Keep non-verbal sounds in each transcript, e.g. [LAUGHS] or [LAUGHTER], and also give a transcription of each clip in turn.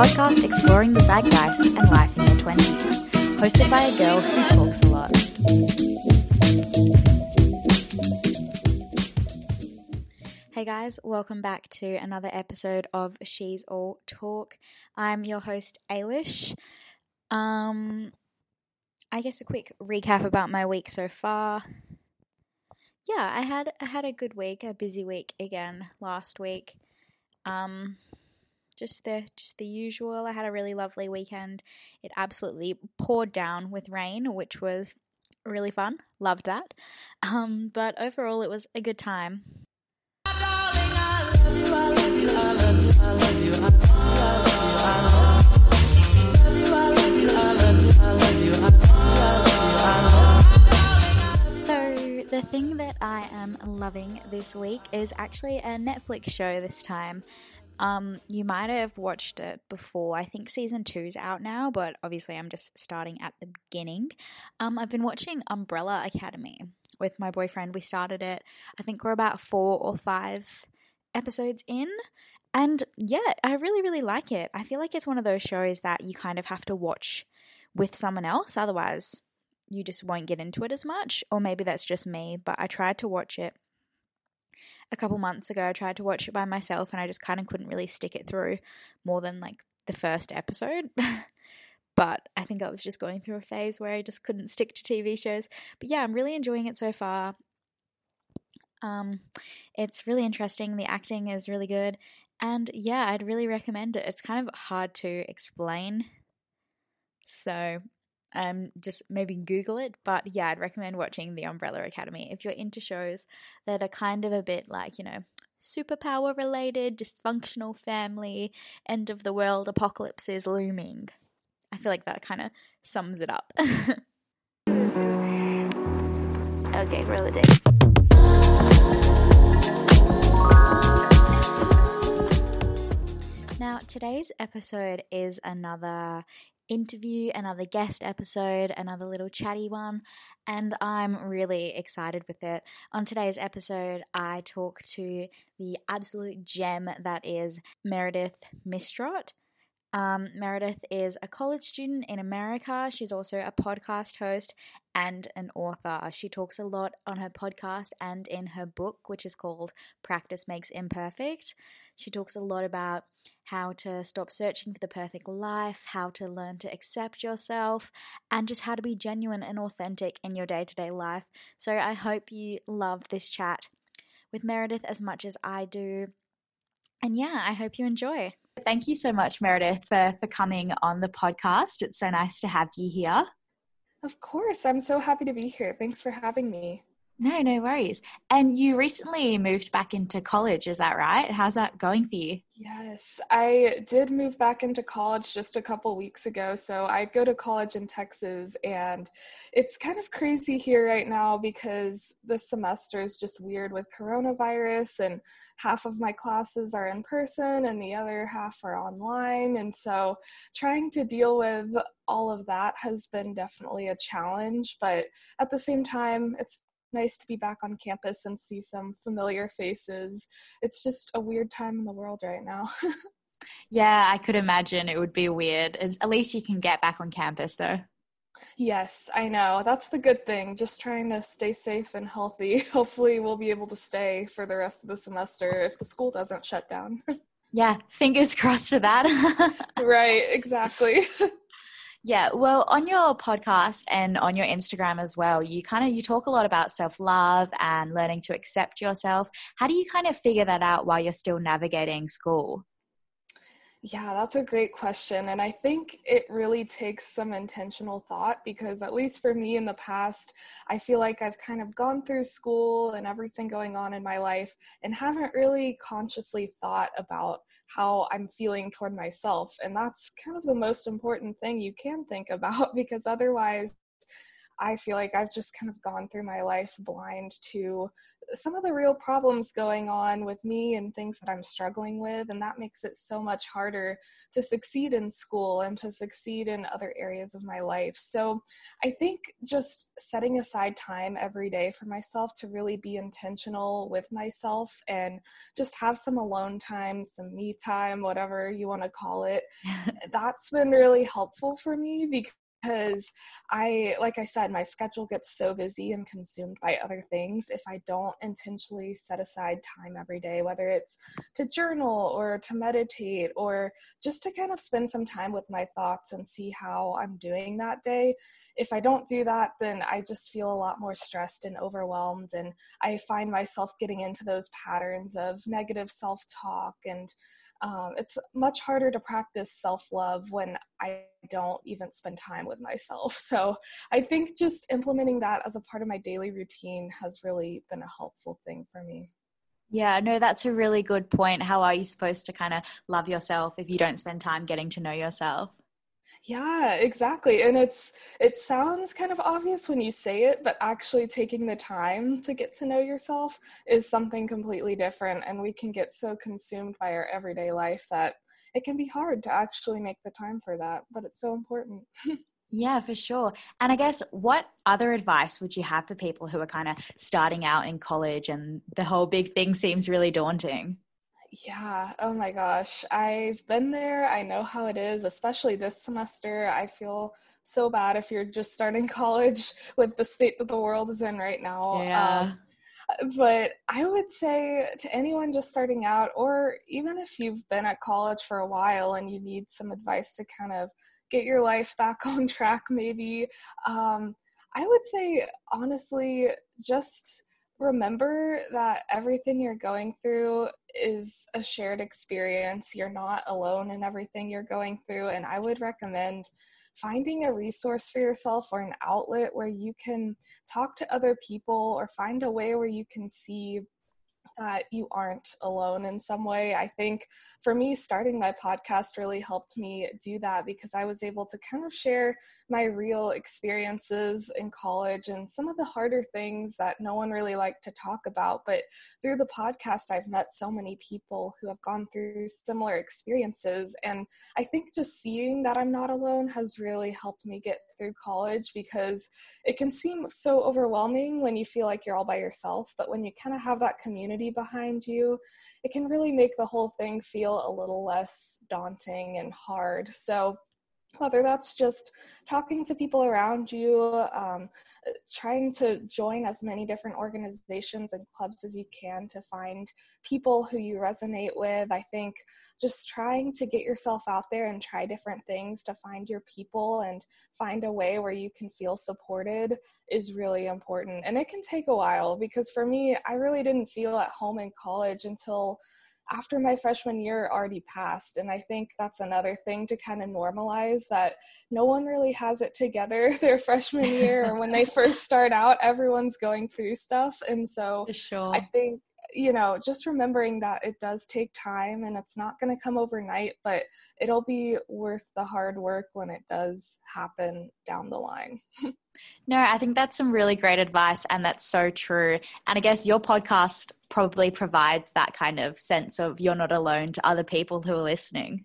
podcast exploring the zeitgeist and life in your 20s, hosted by a girl who talks a lot. Hey guys, welcome back to another episode of She's All Talk. I'm your host, Ailish. Um, I guess a quick recap about my week so far. Yeah, I had I had a good week, a busy week again last week. Um, just the just the usual. I had a really lovely weekend. It absolutely poured down with rain, which was really fun. Loved that. Um, but overall, it was a good time. The thing that I am loving this week is actually a Netflix show this time. Um, you might have watched it before. I think season two's out now, but obviously I'm just starting at the beginning. Um, I've been watching Umbrella Academy with my boyfriend. We started it, I think we're about four or five episodes in. And yeah, I really, really like it. I feel like it's one of those shows that you kind of have to watch with someone else, otherwise, you just won't get into it as much. Or maybe that's just me, but I tried to watch it a couple months ago. I tried to watch it by myself and I just kind of couldn't really stick it through more than like the first episode. [LAUGHS] but I think I was just going through a phase where I just couldn't stick to TV shows. But yeah, I'm really enjoying it so far. Um, it's really interesting. The acting is really good. And yeah, I'd really recommend it. It's kind of hard to explain. So um, just maybe Google it. But yeah, I'd recommend watching The Umbrella Academy if you're into shows that are kind of a bit like, you know, superpower related, dysfunctional family, end of the world, apocalypse is looming. I feel like that kind of sums it up. [LAUGHS] okay, roll in. Now, today's episode is another interview, another guest episode, another little chatty one, and I'm really excited with it. On today's episode, I talk to the absolute gem that is Meredith Mistrot. Um, Meredith is a college student in America. She's also a podcast host and an author. She talks a lot on her podcast and in her book, which is called Practice Makes Imperfect. She talks a lot about how to stop searching for the perfect life, how to learn to accept yourself, and just how to be genuine and authentic in your day to day life. So I hope you love this chat with Meredith as much as I do. And yeah, I hope you enjoy. Thank you so much, Meredith, for, for coming on the podcast. It's so nice to have you here. Of course. I'm so happy to be here. Thanks for having me. No, no worries. And you recently moved back into college, is that right? How's that going for you? Yes, I did move back into college just a couple weeks ago. So I go to college in Texas, and it's kind of crazy here right now because the semester is just weird with coronavirus, and half of my classes are in person and the other half are online. And so trying to deal with all of that has been definitely a challenge, but at the same time, it's nice to be back on campus and see some familiar faces. It's just a weird time in the world right now. [LAUGHS] yeah, I could imagine it would be weird. At least you can get back on campus though. Yes, I know. That's the good thing. Just trying to stay safe and healthy. [LAUGHS] Hopefully, we'll be able to stay for the rest of the semester if the school doesn't shut down. [LAUGHS] yeah, fingers crossed for that. right, exactly. Yeah, well, on your podcast and on your Instagram as well, you kind of you talk a lot about self-love and learning to accept yourself. How do you kind of figure that out while you're still navigating school? Yeah, that's a great question. And I think it really takes some intentional thought because, at least for me in the past, I feel like I've kind of gone through school and everything going on in my life and haven't really consciously thought about how I'm feeling toward myself. And that's kind of the most important thing you can think [LAUGHS] about because otherwise, I feel like I've just kind of gone through my life blind to some of the real problems going on with me and things that I'm struggling with. And that makes it so much harder to succeed in school and to succeed in other areas of my life. So I think just setting aside time every day for myself to really be intentional with myself and just have some alone time, some me time, whatever you want to call it, [LAUGHS] that's been really helpful for me because because I, like I said, my schedule gets so busy and consumed by other things. If I don't intentionally set aside time every day, whether it's to journal or to meditate or just to kind of spend some time with my thoughts and see how I'm doing that day, if I don't do that, then I just feel a lot more stressed and overwhelmed. And I find myself getting into those patterns of negative self talk and um, it's much harder to practice self love when I don't even spend time with myself. [LAUGHS] So I think just implementing that as a part of my daily routine has really been a helpful thing for me. Yeah, no, that's a really good point. How are you supposed to kind of love yourself if you don't spend time getting to know yourself? Yeah, exactly. And it's it sounds kind of obvious when you say it, but actually taking the time to get to know yourself is something completely different and we can get so consumed by our everyday life that it can be hard to actually make the time for that, but it's so important. [LAUGHS] Yeah, for sure. And I guess what other advice would you have for people who are kind of starting out in college and the whole big thing seems really daunting? Yeah, oh my gosh. I've been there. I know how it is, especially this semester. I feel so bad if you're just starting [LAUGHS] college with the state that the world is in right now. Yeah. Um, but I would say to anyone just starting out, or even if you've been at college for a while and you need some advice to kind of get your life [LAUGHS] back on track, maybe, um, I would say honestly, just remember that everything you're going through is a shared experience. You're not alone in everything you're going through. And I would recommend finding a resource for yourself or an outlet where you can talk to other people or find a way where you can see that you aren't alone in some way. I think for me, starting my podcast really helped me do that because I was able to kind of share my real experiences in college and some of the harder things that no one really liked to talk about. But through the podcast, I've met so many people who have gone through similar experiences. And I think just seeing that I'm not alone has really helped me get through college because it can seem so overwhelming when you feel like you're all by yourself. But when you kind of have that community behind you, it can really make the whole thing feel a little less daunting and hard. So whether that's just talking to people around you, um, trying to join as many different organizations and clubs as you can to find people who you resonate with. I think just trying to get yourself out there and try different things to find your people and find a way where you can feel supported is really important. And it can take a while because for me, I really didn't feel at home in college until after my freshman year already passed. And I think that's another thing to kind of normalize that no one really has it together [LAUGHS] their freshman year or when they [LAUGHS] first start out, everyone's going through stuff. And so sure. I think you know, just remembering that it does take time and it's not going to come overnight, but it'll be worth the hard work when it does happen down the line. [LAUGHS] no, I think that's some really great advice and that's so true. And I guess your podcast probably provides that kind of sense of you're not alone to other people who are listening.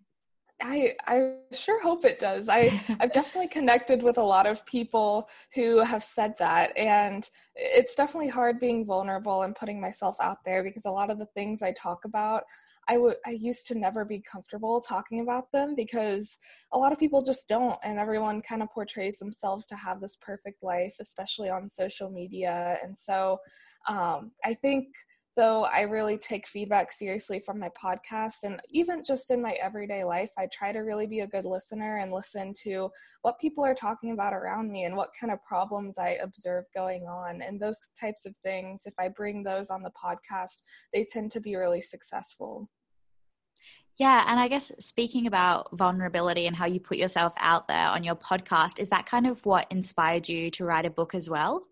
I I sure hope it does. I [LAUGHS] I've definitely connected with a lot of people who have said that and it's definitely hard being vulnerable and putting myself out there because a lot of the things I talk about I would I used to never be comfortable talking about them because a lot of people just don't and everyone kind of portrays themselves to have this perfect life especially on social media and so um, I think though I really take feedback seriously from my podcast and even just in my everyday life, I try to really be a good listener and listen to what people are talking about around me and what kind of problems I observe going on. And those types of things, if I bring those on the podcast, they tend to be really successful. Yeah, and I guess speaking about vulnerability and how you put yourself out there on your podcast, is that kind of what inspired you to write a book as well?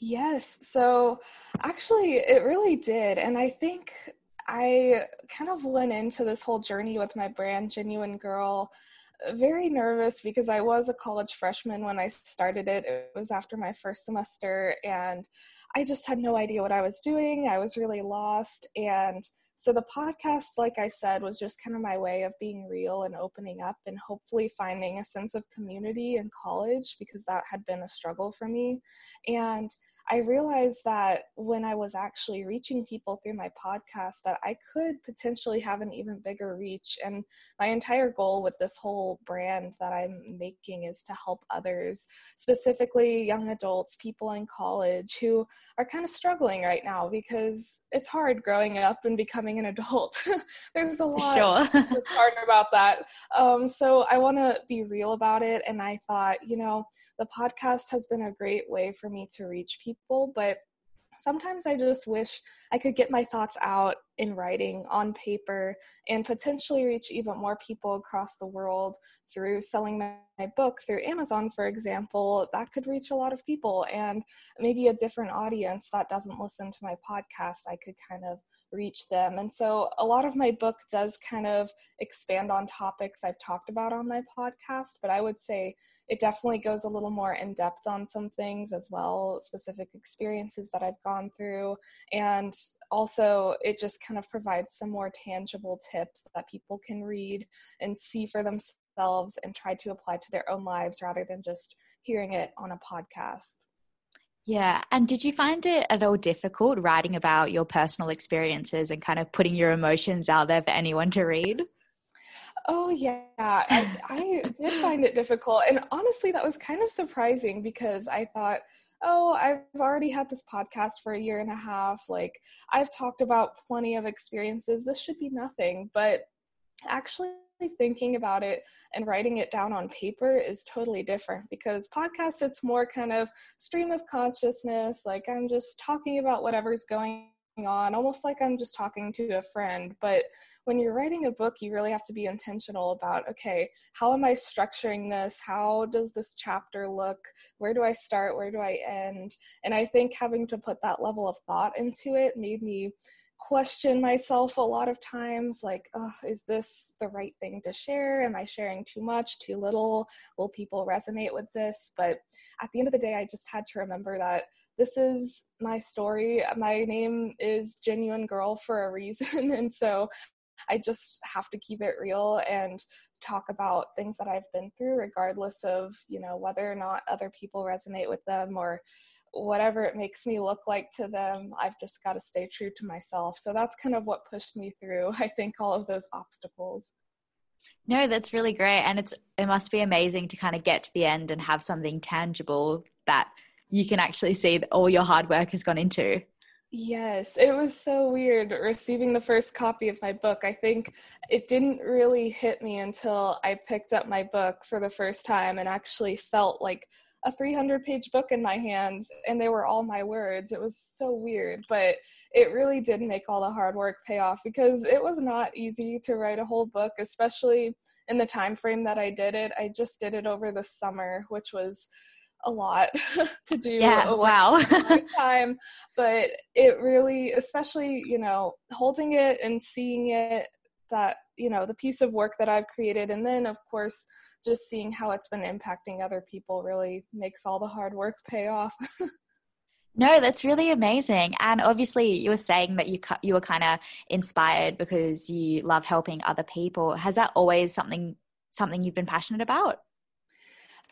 Yes. So actually, it really did. And I think I kind of went into this whole journey with my brand, Genuine Girl, very nervous because I was a college freshman when I started it. It was after my first semester, and I just had no idea what I was doing. I was really lost. And so the podcast, like I said, was just kind of my way of being real and opening up and hopefully finding a sense of community in college because that had been a struggle for me. And I realized that when I was actually reaching people through my podcast that I could potentially have an even bigger reach and my entire goal with this whole brand that I'm making is to help others, specifically young adults, people in college who are kind of struggling right now because it's hard growing up and becoming an adult. [LAUGHS] There's a lot sure. that's [LAUGHS] hard about that. Um, so I want to be real about it and I thought, you know, the podcast has been a great way for me to reach people, but sometimes I just wish I could get my thoughts out in writing on paper and potentially reach even more people across the world through selling my, book through Amazon, for example. That could reach a lot of people and maybe a different audience that doesn't listen to my podcast. I could kind of reach them. And so a lot of my book does kind of expand on topics I've talked about on my podcast, but I would say it definitely goes a little more in depth on some things as well, specific experiences that I've gone through. And also, it just kind of provides some more tangible tips that people can read and see for themselves and try to apply to their own lives rather than just hearing it on a podcast. Yeah. And did you find it at all difficult writing about your personal experiences and kind of putting your emotions out there for anyone to read? Oh, yeah. I, I did find it difficult. And honestly, that was kind of surprising because I thought, oh, I've already had this podcast for a year and a half. Like, I've talked about plenty of experiences. This should be nothing. But actually, thinking about it and writing it down on paper is totally different because podcast it's more kind of stream of consciousness like i'm just talking about whatever's going on almost like i'm just talking to a friend. But when you're writing a book you really have to be intentional about okay how am i structuring this? How does this chapter look? Where do i start? Where do i end? And i think having to put that level of thought into it made me question myself a lot of times like oh, is this the right thing to share? Am i sharing too much too little? Will people resonate with this? But at the end of the day i just had to remember that this is my story. My name is genuine girl for a reason [LAUGHS] and so i just have to keep it real and talk about things that i've been through regardless of you know whether or not other people resonate with them or whatever it makes me look like to them, I've just got to stay true to myself. So that's kind of what pushed me through, [LAUGHS] I think, all of those obstacles. No, that's really great. And it's it must be amazing to kind of get to the end and have something tangible that you can actually see that all your hard work has gone into. Yes, it was so weird receiving the first copy of my book. I think it didn't really hit me until I picked up my book for the first time and actually felt like a 300 page book in my hands and they were all my words. It was so weird but it really did make all the hard work pay off because it was not easy to write a whole book especially in the time frame that i did it. I just did it over the summer which was a lot [LAUGHS] to do yeah wow. [LAUGHS] time. But it really especially you know holding it and seeing it that you know the piece of work that i've created. And then of course just seeing how it's been impacting other people really makes all the hard work pay off. [LAUGHS] no, that's really amazing. And obviously, you were saying that you you were kind of inspired because you love helping other people. Has that always something something you've been passionate about?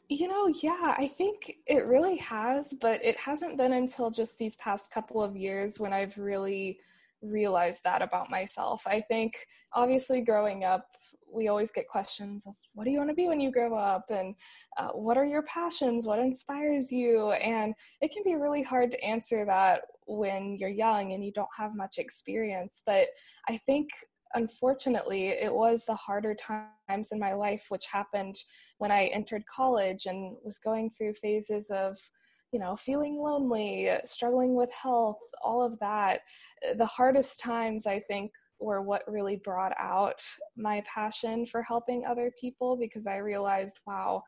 You know, yeah, I think it really has, but it hasn't been until just these past couple of years when I've really realized that about myself. I think obviously growing up, we always get questions of what do you want to be when you grow up? And uh, what are your passions? What inspires you? And it can be really hard to answer that when you're young and you don't have much experience. But i think unfortunately it was the harder times in my life which happened when i entered college and was going through phases of you know, feeling lonely, uh, struggling with health, all of that. Uh, the hardest times, I think, were what really brought out my passion for helping other people because I realized, wow,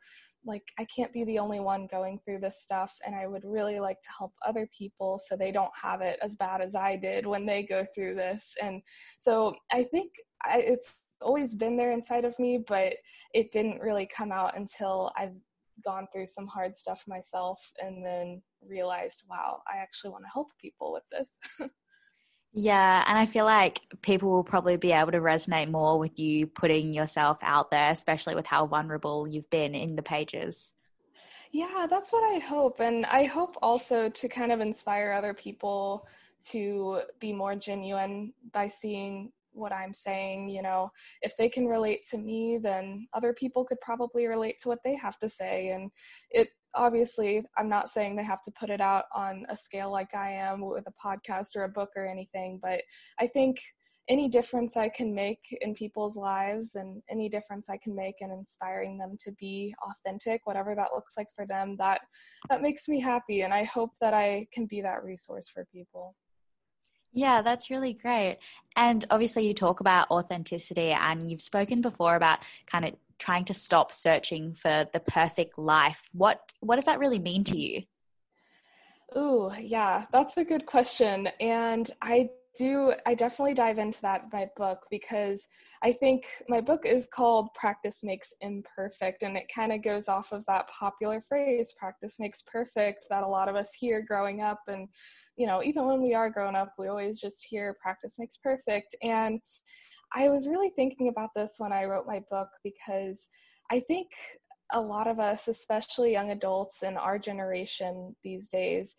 like I can't be the only one going through this stuff and I would really like to help other people so they don't have it as bad as I did when they go through this. And so I think I, it's always been there inside of me, but it didn't really come out until I've gone through some hard stuff myself and then realized, wow, I actually want to help people with this. [LAUGHS] Yeah, and I feel like people will probably be able to resonate more with you putting yourself out there, especially with how vulnerable you've been in the pages. Yeah, that's what I hope. And I hope also to kind of inspire other people to be more genuine by seeing what I'm saying. You know, if they can relate to me, then other people could probably relate to what they have to say. And it obviously, I'm not saying they have to put it out on a scale like I am with a podcast or a book or anything, but I think any difference I can make in people's lives and any difference I can make in inspiring them to be authentic, whatever that looks like for them, that that makes me happy and I hope that I can be that resource for people. Yeah, that's really great. And obviously, you talk about authenticity, and you've spoken before about kind of trying to stop searching for the perfect life. What what does that really mean to you? Ooh, yeah, that's a good question. And I do i definitely dive into that in my book because i think my book is called practice makes imperfect and it kind of goes off of that popular phrase practice makes perfect that a lot of us hear growing up and you know even when we are grown up we always just hear practice makes perfect and i was really thinking about this when i wrote my book because i think a lot of us especially young adults in our generation these days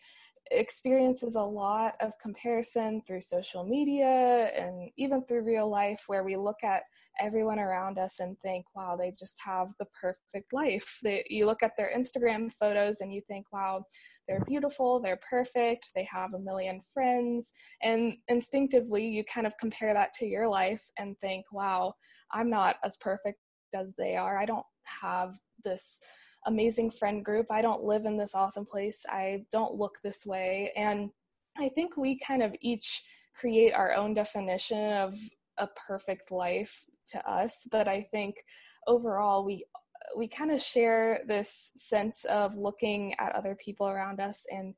experiences a lot of comparison through social media and even through real life where we look at everyone around us and think wow they just have the perfect life. They, you look at their instagram photos and you think wow they're beautiful they're perfect they have a million friends. And instinctively you kind of compare that to your life and think wow i'm not as perfect as they are. I don't have this amazing friend group. I don't live in this awesome place. I don't look this way. And I think we kind of each create our own definition of a perfect life to us, but I think overall we we kind of share this sense of looking at other people around us and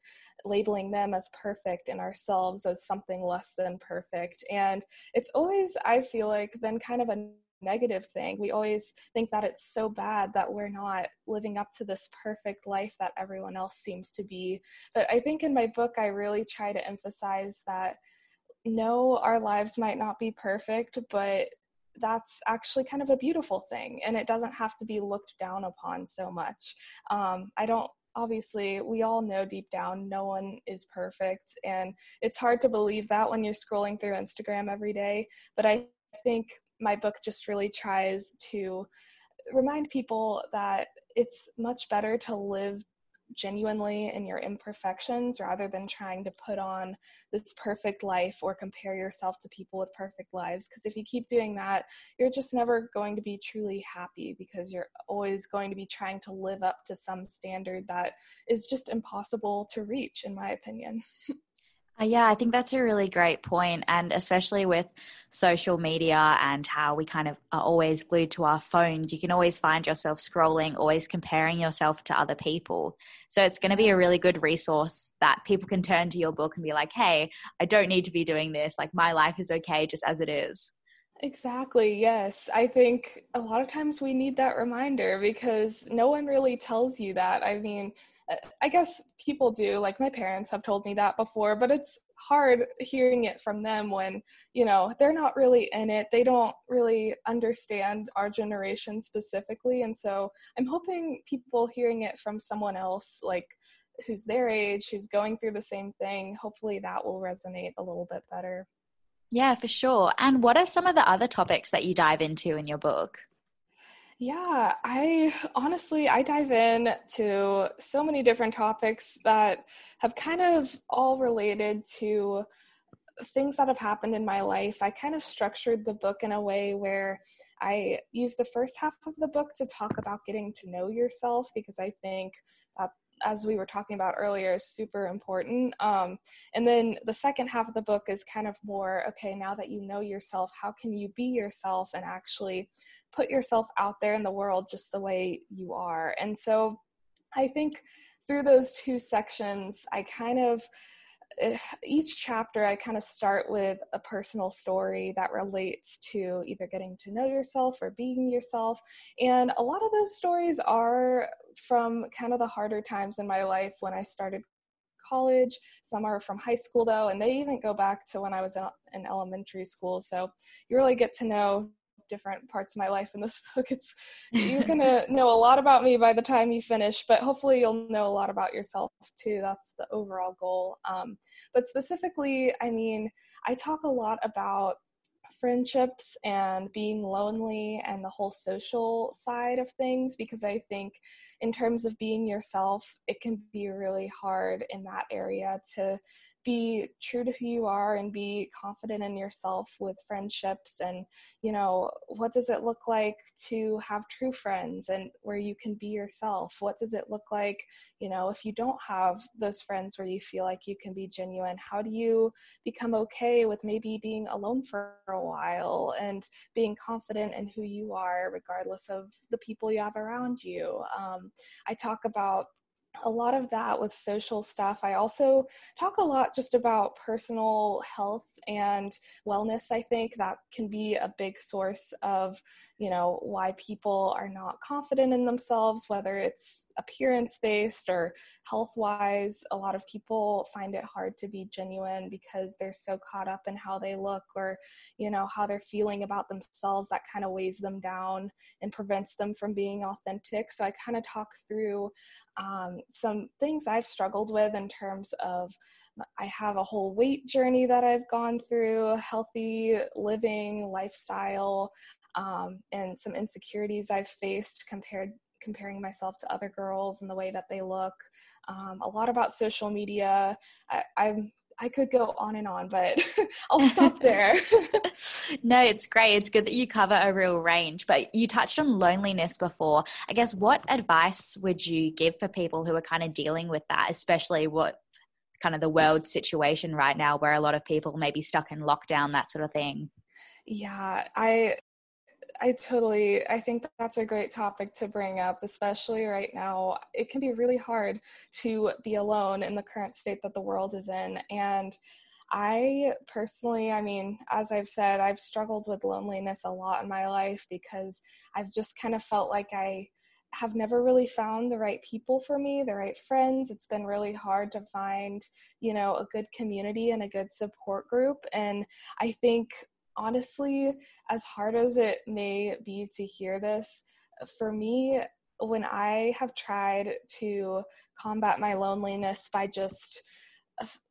labeling them as perfect and ourselves as something less than perfect. And it's always, I feel like, been kind of a negative thing. We always think that it's so bad that we're not living up to this perfect life that everyone else seems to be. But I think in my book, I really try to emphasize that no, our lives might not be perfect, but that's actually kind of a beautiful thing and it doesn't have to be looked down upon so much. Um, I don't obviously we all know deep down no one is perfect and it's hard to believe that when you're scrolling through Instagram every day but I think my book just really tries to remind people that it's much better to live genuinely in your imperfections rather than trying to put on this perfect life or compare yourself to people with perfect lives. Because if you keep doing that, you're just never going to be truly happy because you're always going to be trying to live up to some standard that is just impossible to reach, in my opinion. [LAUGHS] Uh, yeah, I think that's a really great point, and especially with social media and how we kind of are always glued to our phones, you can always find yourself scrolling, always comparing yourself to other people. So it's going to be a really good resource that people can turn to your book and be like, "Hey, I don't need to be doing this. Like my life is okay just as it is." Exactly, yes. I think a lot of times we need that reminder because no one really tells you that. I mean, I guess people do, like my parents have told me that before, but it's hard hearing it from them when, you know, they're not really in it. They don't really understand our generation specifically. And so I'm hoping people hearing it from someone else, like who's their age, who's going through the same thing, hopefully that will resonate a little bit better. Yeah, for sure. And what are some of the other topics that you dive into in your book? Yeah, I honestly I dive in to so many different topics that have kind of all related to things that have happened in my life. I kind of structured the book in a way where I use the first half of the book to talk about getting to know yourself because I think that as we were talking about earlier is super important. Um, and then the second half of the book is kind of more okay now that you know yourself how can you be yourself and actually put yourself out there in the world just the way you are? And so i think through those two sections i kind of each chapter I kind of start with a personal story that relates to either getting to know yourself or being yourself. And a lot of those stories are from kind of the harder times in my life when I started college. Some are from high school, though, and they even go back to when I was in, elementary school. So you really get to know different parts of my life in this [LAUGHS] book. It's you're [LAUGHS] gonna know a lot about me by the time you finish, but hopefully you'll know a lot about yourself too. That's the overall goal. Um, but specifically, I mean, I talk a lot about friendships and being lonely and the whole social side of things because I think in terms of being yourself, it can be really hard in that area to be true to who you are and be confident in yourself with friendships and you know what does it look like to have true friends and where you can be yourself? What does it look like you know if you don't have those friends where you feel like you can be genuine? How do you become okay with maybe being alone for a while and being confident in who you are regardless of the people you have around you? Um, i talk about a lot of that with social stuff. I also talk a lot just about personal health and wellness. I think that can be a big source of, you know, why people are not confident in themselves, whether it's appearance based or health wise. A lot of people find it hard to be genuine because they're so caught up in how they look or, you know, how they're feeling about themselves that kind of weighs them down and prevents them from being authentic. So I kind of talk through um, some things I've struggled with in terms of I have a whole weight journey that I've gone through, healthy living, lifestyle, um, and some insecurities I've faced compared comparing myself to other girls and the way that they look. Um, a lot about social media. I, I'm I could go on and on, but [LAUGHS] I'll [LAUGHS] stop there. no, it's great. It's good that you cover a real range. But you touched on loneliness before. I guess what advice would you give for people who are kind of dealing with that, especially what kind of the world situation right now where a lot of people may be stuck in lockdown, that sort of thing? Yeah, I I totally I think that's a great topic to bring up especially right now. It can be really hard to be alone in the current state that the world is in and I personally, I mean, as I've said, I've struggled with loneliness a lot in my life because I've just kind of felt like I have never really found the right people for me, the right friends. It's been really hard to find, you know, a good community and a good support group. And I think honestly, as hard as it may be to hear this, for me, when I have tried to combat my loneliness by just,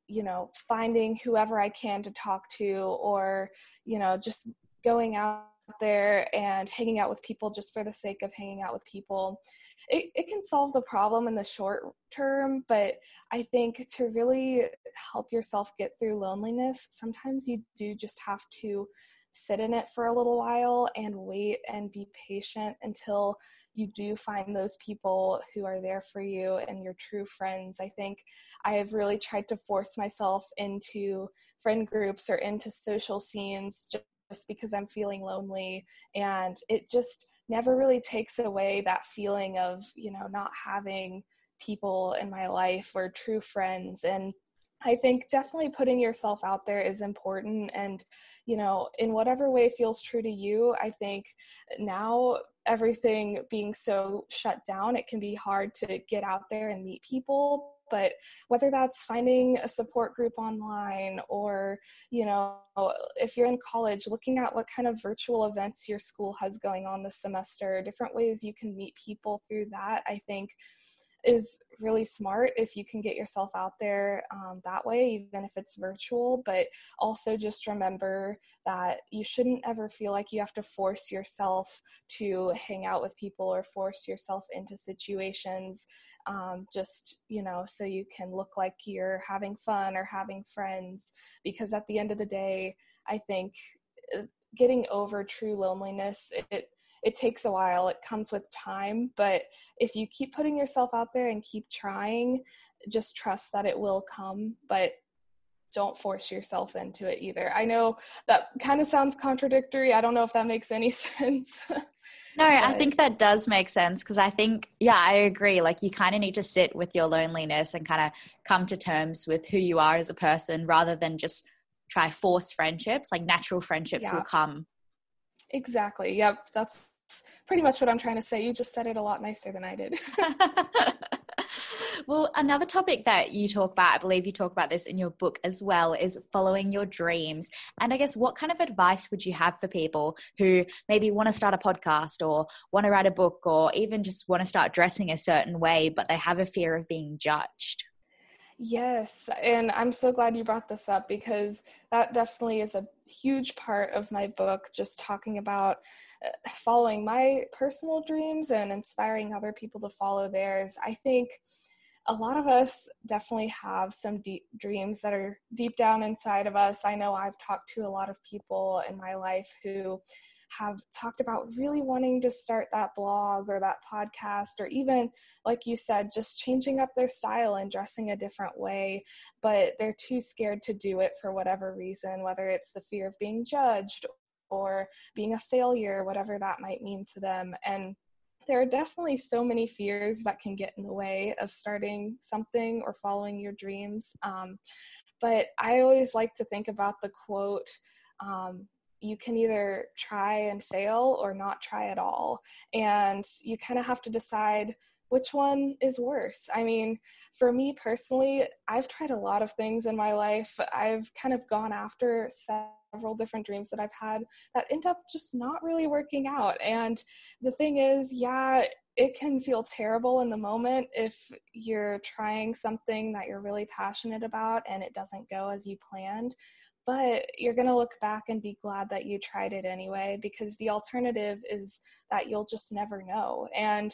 you know, finding whoever I can to talk to or, you know, just going out there and hanging out with people just for the sake of hanging out with people it, it can solve the problem in the short term but i think to really help yourself get through loneliness sometimes you do just have to sit in it for a little while and wait and be patient until you do find those people who are there for you and your true friends. I think I have really tried to force myself into friend groups or into social scenes just because I'm feeling lonely. And it just never really takes away that feeling of, you know, not having people in my life or true friends. And I think definitely putting yourself out there is important. And, you know, in whatever way feels true to you, I think now everything being so shut down, it can be hard to get out there and meet people but whether that's finding a support group online or you know if you're in college looking at what kind of virtual events your school has going on this semester different ways you can meet people through that i think is really smart if you can get yourself out there um, that way, even if it's virtual. But also just remember that you shouldn't ever feel like you have to force yourself to hang out with people or force yourself into situations um, just, you know, so you can look like you're having fun or having friends. Because at the end of the day, I think uh, getting over true loneliness, it it takes a while it comes with time but if you keep putting yourself out there and keep trying just trust that it will come but don't force yourself into it either. I know that kind of sounds contradictory. I don't know if that makes any [LAUGHS] sense. no, I think that does make sense because I think, yeah, I agree. Like, you kind of need to sit with your loneliness and kind of come to terms with who you are as a person rather than just try force friendships. Like, natural friendships yeah. will come. Exactly. Yep. That's pretty much what I'm trying to say. You just said it a lot nicer than I did. [LAUGHS] well, another topic that you talk about, I believe you talk about this in your book as well, is following your dreams. And I guess what kind of advice would you have for people who maybe want to start a podcast or want to write a book or even just want to start dressing a certain way, but they have a fear of being judged? Yes, and I'm so glad you brought this up because that definitely is a huge part of my book, just talking about uh, following my personal dreams and inspiring other people to follow theirs. I think a lot of us definitely have some deep dreams that are deep down inside of us. I know I've talked to a lot of people in my life who have talked about really wanting to start that blog or that podcast, or even, like you said, just changing up their style and dressing a different way, but they're too scared to do it for whatever reason, whether it's the fear of being judged or being a failure, whatever that might mean to them. And there are definitely so many fears that can get in the way of starting something or following your dreams. Um, but I always like to think about the quote um, you can either try and fail or not try at all. And you kind of have to decide which one is worse. I mean, for me personally, I've tried a lot of things in my life. I've kind of gone after several different dreams that I've had that end up just not really working out. And the thing is, yeah, it can feel terrible in the moment if you're trying something that you're really passionate about and it doesn't go as you planned but you're going to look back and be glad that you tried it anyway because the alternative is that you'll just never know. And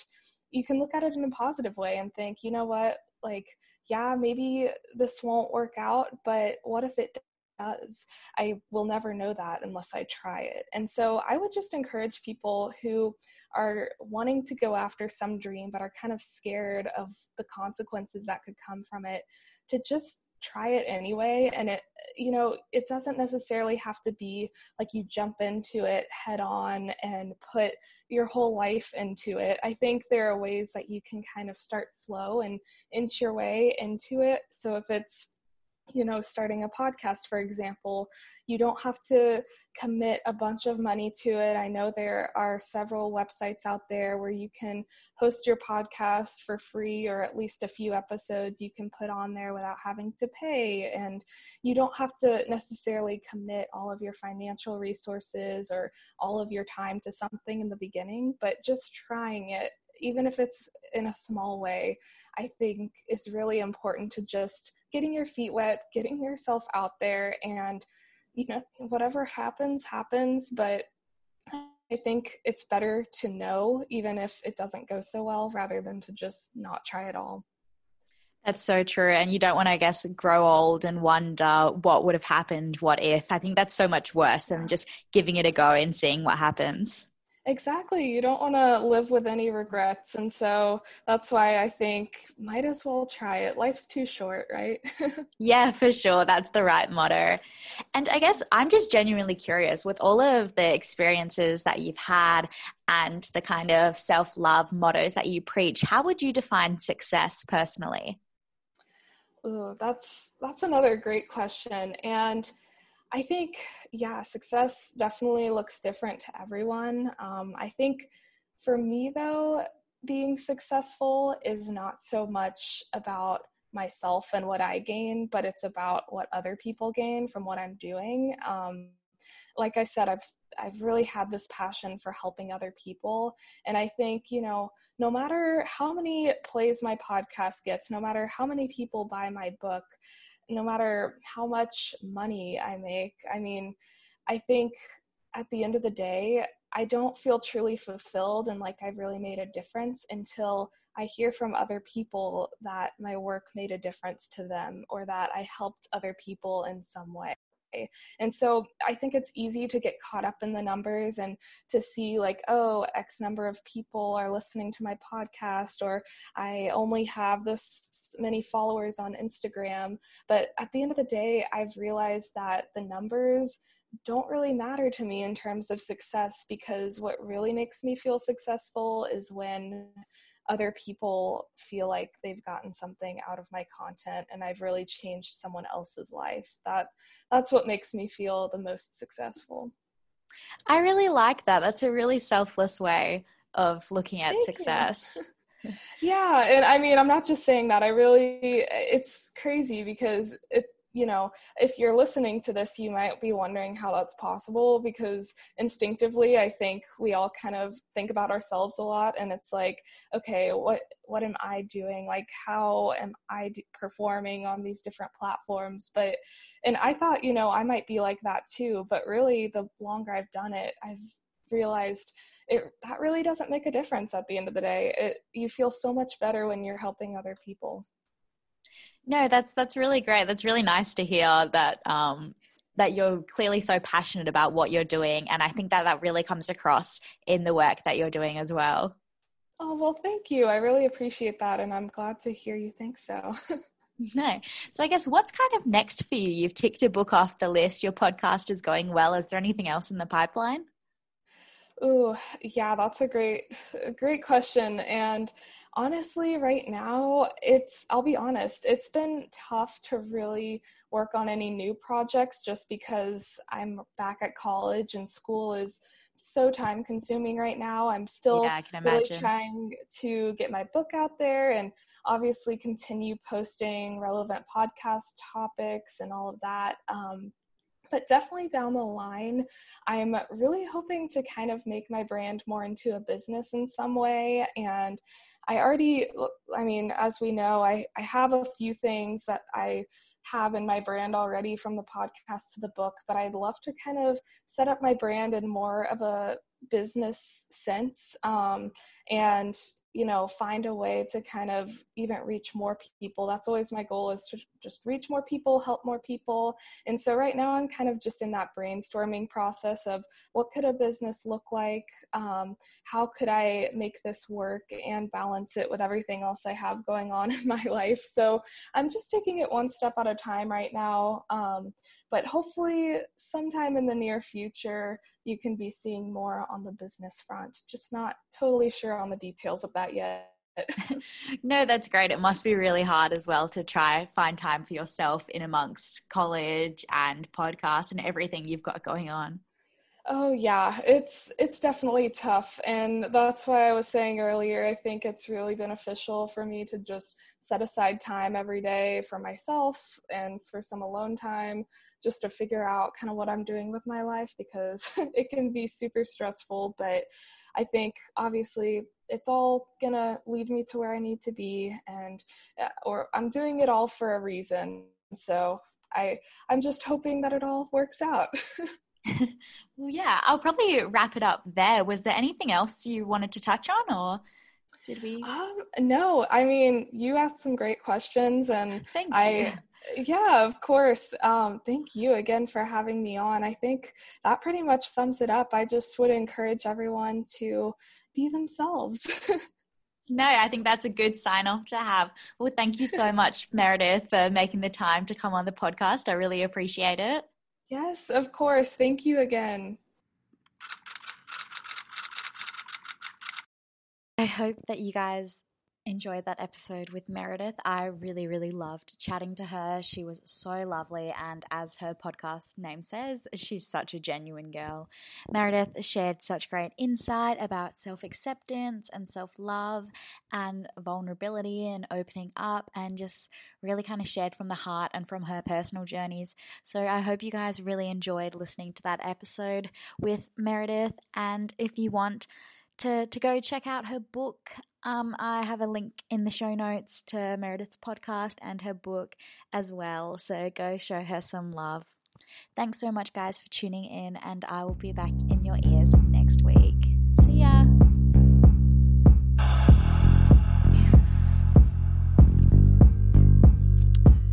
you can look at it in a positive way and think you know what? Like yeah maybe this won't work out but what if it does? I will never know that unless i try it. And so i would just encourage people who are wanting to go after some dream but are kind of scared of the consequences that could come from it to just try it anyway and it you know it doesn't necessarily have to be like you jump into it head on and put your whole life into it. I think there are ways that you can kind of start slow and inch your way into it. So if it's you know, starting a podcast, for example, you don't have to commit a bunch of money to it. I know there are several websites out there where you can host your podcast for free or at least a few episodes you can put on there without having to pay. And you don't have to necessarily commit all of your financial resources or all of your time to something in the beginning, but just trying it even if it's in a small way, I think is really important to just getting your feet wet, getting yourself out there, and you know, whatever happens, happens. But I think it's better to know, even if it doesn't go so well, rather than to just not try at all. That's so true. And you don't want to, I guess, grow old and wonder what would have happened, what if. I think that's so much worse than just giving it a go and seeing what happens. Exactly. You don't want to live with any regrets. And so that's why I think might as well try it. Life's too short, right? [LAUGHS] yeah, for sure. That's the right motto. And I guess I'm just genuinely curious with all of the experiences that you've had and the kind of self love mottos that you preach, how would you define success personally? Ooh, that's that's another great question. And I think, yeah, success definitely looks different to everyone. Um, I think for me, though, being successful is not so much about myself and what I gain, but it's about what other people gain from what I'm doing. Um, like I said, I've I've really had this passion for helping other people, and I think you know, no matter how many plays my podcast gets, no matter how many people buy my book, no matter how much money I make. I mean, I think at the end of the day, I don't feel truly fulfilled and like I've really made a difference until I hear from other people that my work made a difference to them or that I helped other people in some way. And so I think it's easy to get caught up in the numbers and to see, like, oh, X number of people are listening to my podcast, or I only have this many followers on Instagram. But at the end of the day, I've realized that the numbers don't really matter to me in terms of success because what really makes me feel successful is when other people feel like they've gotten something out of my content and I've really changed someone else's life. That that's what makes me feel the most successful. I really like that. That's a really selfless way of looking at Thank success. [LAUGHS] [LAUGHS] yeah, and I mean, I'm not just saying that. I really it's crazy because it you know, if you're listening to this, you might be wondering how that's possible because instinctively, I think we all kind of think about ourselves a lot, and it's like, okay, what what am I doing? Like, how am I performing on these different platforms? But, and I thought, you know, I might be like that too. But really, the longer I've done it, I've realized it that really doesn't make a difference at the end of the day. It you feel so much better when you're helping other people. No, that's that's really great. That's really nice to hear that um, that you're clearly so passionate about what you're doing, and I think that that really comes across in the work that you're doing as well. Oh well, thank you. I really appreciate that, and I'm glad to hear you think so. [LAUGHS] no, so I guess what's kind of next for you? You've ticked a book off the list. Your podcast is going well. Is there anything else in the pipeline? Oh, yeah, that's a great, a great question, and honestly right now it's i'll be honest it's been tough to really work on any new projects just because i'm back at college and school is so time consuming right now. I'm still yeah, really trying to get my book out there and obviously continue posting relevant podcast topics and all of that um, but definitely down the line, I'm really hoping to kind of make my brand more into a business in some way. And I already, I mean, as we know, I, I have a few things that I have in my brand already from the podcast to the book, but I'd love to kind of set up my brand in more of a business sense um, and you know find a way to kind of even reach more people. That's always my goal is to just reach more people help more people. And so right now i'm kind of just in that brainstorming process of what could a business look like? Um, how could i make this work and balance it with everything else i have going on [LAUGHS] in my life? So i'm just taking it one step at a time right now. Um, but hopefully sometime in the near future you can be seeing more on the business front. Just not totally sure on the details of that yet. [LAUGHS] No that's great. It must be really hard as well to try find time for yourself in amongst college and podcasts and everything you've got going on Oh yeah, it's it's definitely tough and that's why I was saying earlier I think it's really beneficial for me to just set aside time every day for myself and for some alone time just to figure out kind of what I'm doing with my life because [LAUGHS] it can be super stressful but I think obviously it's all going to lead me to where I need to be and uh, or I'm doing it all for a reason. So I I'm just hoping that it all works out. [LAUGHS] [LAUGHS] well, yeah, I'll probably wrap it up there. Was there anything else you wanted to touch on, or did we? Um, no, I mean, you asked some great questions, and Thank I. [LAUGHS] Yeah, of course. Um, thank you again for having me on. I think that pretty much sums it up. I just would encourage everyone to be themselves. [LAUGHS] No, I think that's a good sign off to have. Well, thank you so much, Meredith, for making the time to come on the podcast. I really appreciate it. Yes, of course. Thank you again. I hope that you guys enjoyed that episode with Meredith. I really, really loved chatting to her. She was so lovely, and as her podcast name says, she's such a genuine girl. Meredith shared such great insight about self acceptance and self love and vulnerability and opening up, and just really kind of shared from the heart and from her personal journeys. So I hope you guys really enjoyed listening to that episode with Meredith. And if you want, to, to go check out her book. Um, I have a link in the show notes to Meredith's podcast and her book as well. So go show her some love. Thanks so much, guys, for tuning in, and I will be back in your ears next week. See ya.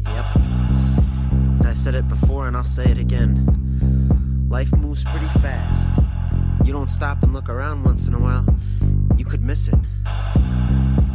Yep. I said it before and I'll say it again. Life moves pretty fast you don't stop and look around once in a while, you could miss it.